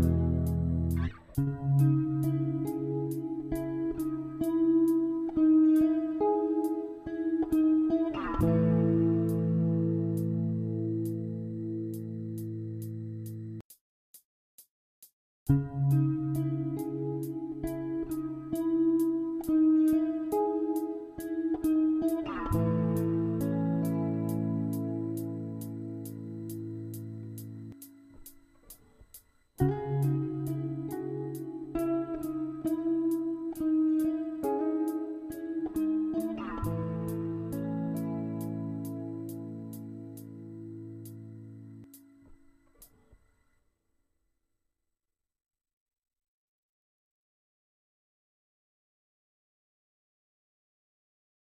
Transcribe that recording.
Bye.